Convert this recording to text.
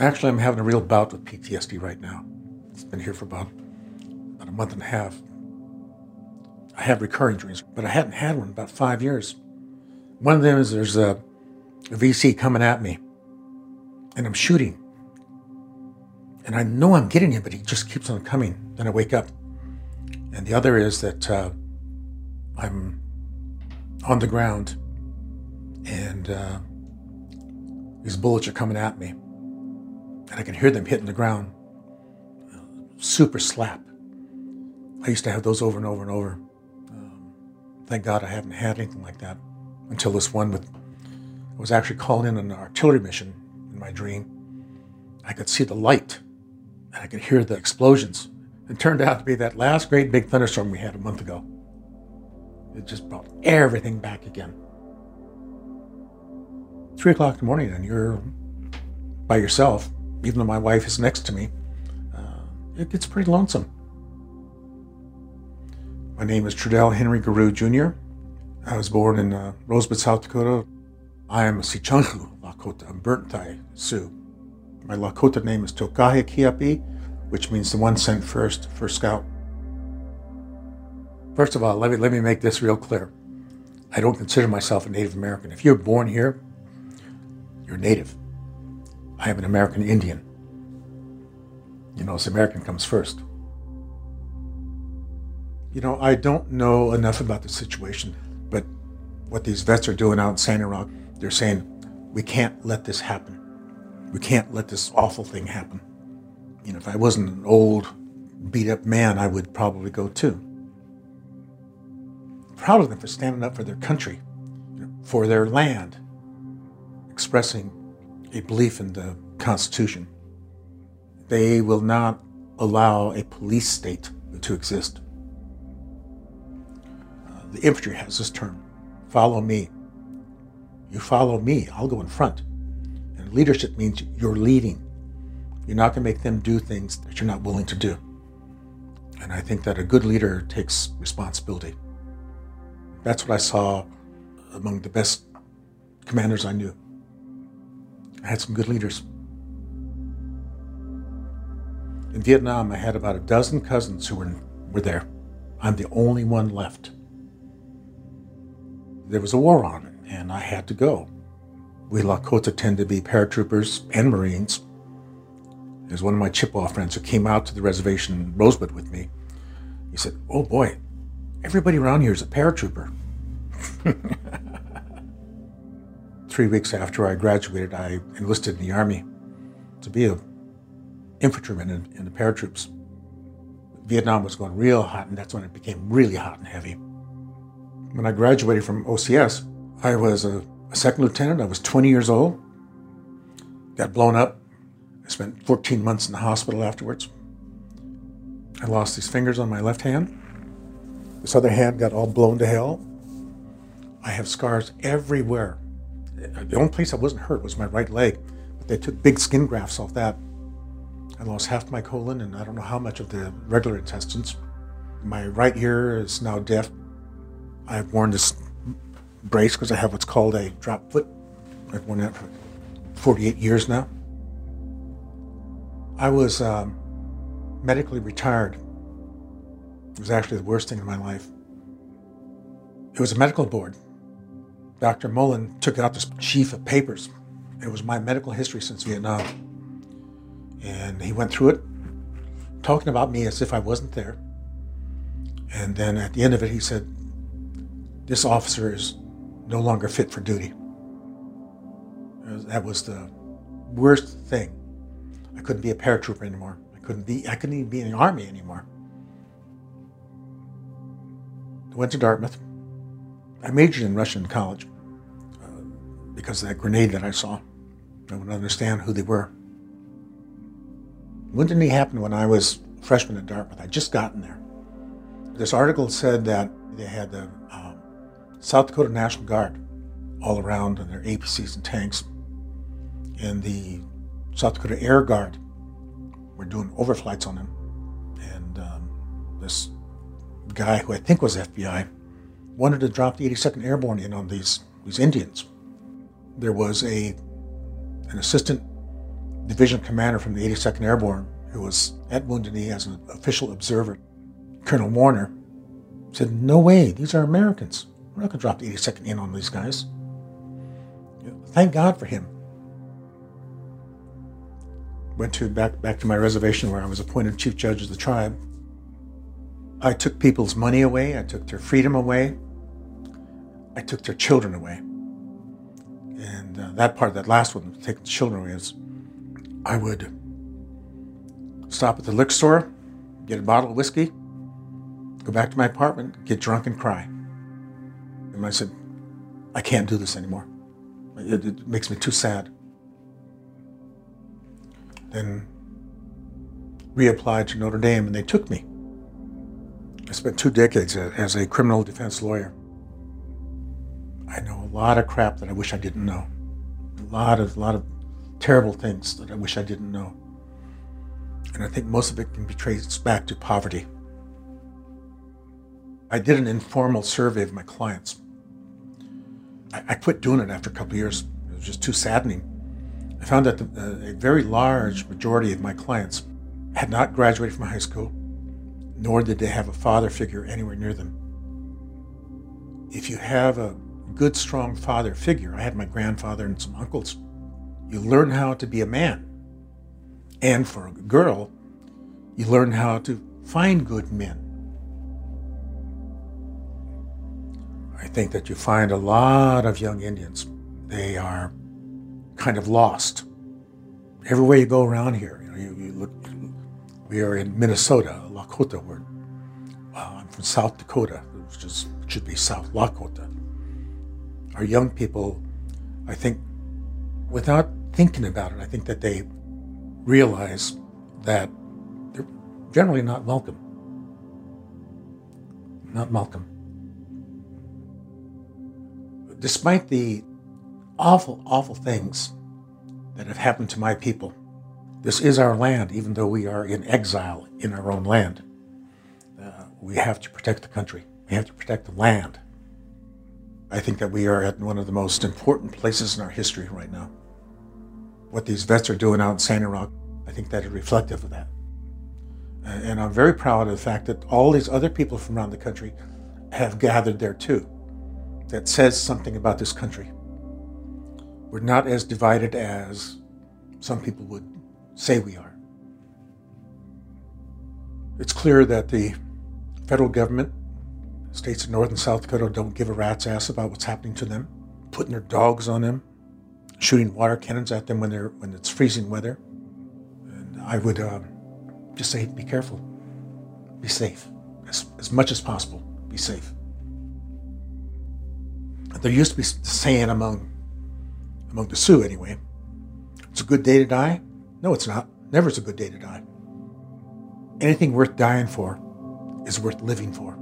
Actually, I'm having a real bout with PTSD right now. It's been here for about, about a month and a half. I have recurring dreams, but I hadn't had one in about five years. One of them is there's a, a VC coming at me, and I'm shooting. And I know I'm getting him, but he just keeps on coming. Then I wake up. And the other is that uh, I'm on the ground and uh, these bullets are coming at me. And I can hear them hitting the ground. Super slap. I used to have those over and over and over. Um, thank God I haven't had anything like that until this one with I was actually called in on an artillery mission in my dream. I could see the light and I could hear the explosions. It turned out to be that last great big thunderstorm we had a month ago. It just brought everything back again. Three o'clock in the morning, and you're by yourself, even though my wife is next to me. Uh, it gets pretty lonesome. My name is Trudell Henry Garou Jr. I was born in uh, Rosebud, South Dakota. I am a Sicangu Lakota, I'm Sioux. My Lakota name is Tokahe Kiapi, which means the one sent first, first scout. First of all, let me, let me make this real clear. I don't consider myself a Native American. If you're born here, you're Native. I am an American Indian. You know, so American comes first. You know, I don't know enough about the situation, but what these vets are doing out in Standing Rock, they're saying, we can't let this happen. We can't let this awful thing happen. You know, if I wasn't an old, beat up man, I would probably go too proud of them for standing up for their country, for their land, expressing a belief in the Constitution. They will not allow a police state to exist. Uh, the infantry has this term follow me. You follow me, I'll go in front. And leadership means you're leading. You're not going to make them do things that you're not willing to do. And I think that a good leader takes responsibility. That's what I saw among the best commanders I knew. I had some good leaders. In Vietnam, I had about a dozen cousins who were, were there. I'm the only one left. There was a war on, and I had to go. We Lakota tend to be paratroopers and Marines. There's one of my Chippewa friends who came out to the reservation in Rosebud with me. He said, Oh boy, everybody around here is a paratrooper. Three weeks after I graduated, I enlisted in the Army to be a infantryman in, in the paratroops. Vietnam was going real hot, and that's when it became really hot and heavy. When I graduated from OCS, I was a, a second lieutenant. I was 20 years old. Got blown up. I spent 14 months in the hospital afterwards. I lost these fingers on my left hand. This other hand got all blown to hell. I have scars everywhere. The only place I wasn't hurt was my right leg, but they took big skin grafts off that. I lost half my colon and I don't know how much of the regular intestines. My right ear is now deaf. I've worn this brace because I have what's called a drop foot. I've worn that for 48 years now. I was um, medically retired. It was actually the worst thing in my life. It was a medical board Dr. Mullen took out this sheaf of papers. It was my medical history since Vietnam. And he went through it, talking about me as if I wasn't there. And then at the end of it, he said, This officer is no longer fit for duty. That was the worst thing. I couldn't be a paratrooper anymore. I couldn't be, I couldn't even be in the army anymore. I went to Dartmouth I majored in Russian in college because of that grenade that I saw. I would understand who they were. It happen when I was freshman at Dartmouth? I'd just gotten there. This article said that they had the um, South Dakota National Guard all around and their APCs and tanks. And the South Dakota Air Guard were doing overflights on them. And um, this guy, who I think was FBI, wanted to drop the 82nd Airborne in on these, these Indians. There was a an assistant division commander from the 82nd Airborne, who was at Wounded Knee as an official observer, Colonel Warner, said, No way, these are Americans. We're not going to drop the 82nd in on these guys. Thank God for him. Went to back back to my reservation where I was appointed chief judge of the tribe. I took people's money away. I took their freedom away. I took their children away. And uh, that part, that last one, taking the children away, is I would stop at the liquor store, get a bottle of whiskey, go back to my apartment, get drunk and cry. And I said, I can't do this anymore. It, it makes me too sad. Then reapplied to Notre Dame and they took me. I spent two decades as a criminal defense lawyer. I know a lot of crap that I wish I didn't know. A lot of, a lot of terrible things that I wish I didn't know. And I think most of it can be traced back to poverty. I did an informal survey of my clients. I, I quit doing it after a couple years. It was just too saddening. I found that the, uh, a very large majority of my clients had not graduated from high school, nor did they have a father figure anywhere near them. If you have a good, strong father figure, I had my grandfather and some uncles, you learn how to be a man. And for a girl, you learn how to find good men. I think that you find a lot of young Indians, they are kind of lost. Everywhere you go around here, you know, you, you look, we are in Minnesota, Lakota word. Uh, I'm from South Dakota, which is, should be South Lakota. Our young people, I think, without thinking about it, I think that they realize that they're generally not welcome. Not welcome. Despite the awful, awful things that have happened to my people. This is our land, even though we are in exile in our own land. Uh, we have to protect the country. We have to protect the land. I think that we are at one of the most important places in our history right now. What these vets are doing out in Standing Rock, I think that is reflective of that. And I'm very proud of the fact that all these other people from around the country have gathered there too. That says something about this country. We're not as divided as some people would say we are. It's clear that the federal government, states of North and South Dakota, don't give a rat's ass about what's happening to them, putting their dogs on them, shooting water cannons at them when they're when it's freezing weather. And I would um, just say, be careful, be safe, as, as much as possible, be safe. There used to be saying among among the Sioux anyway. It's a good day to die? No, it's not. Never is a good day to die. Anything worth dying for is worth living for.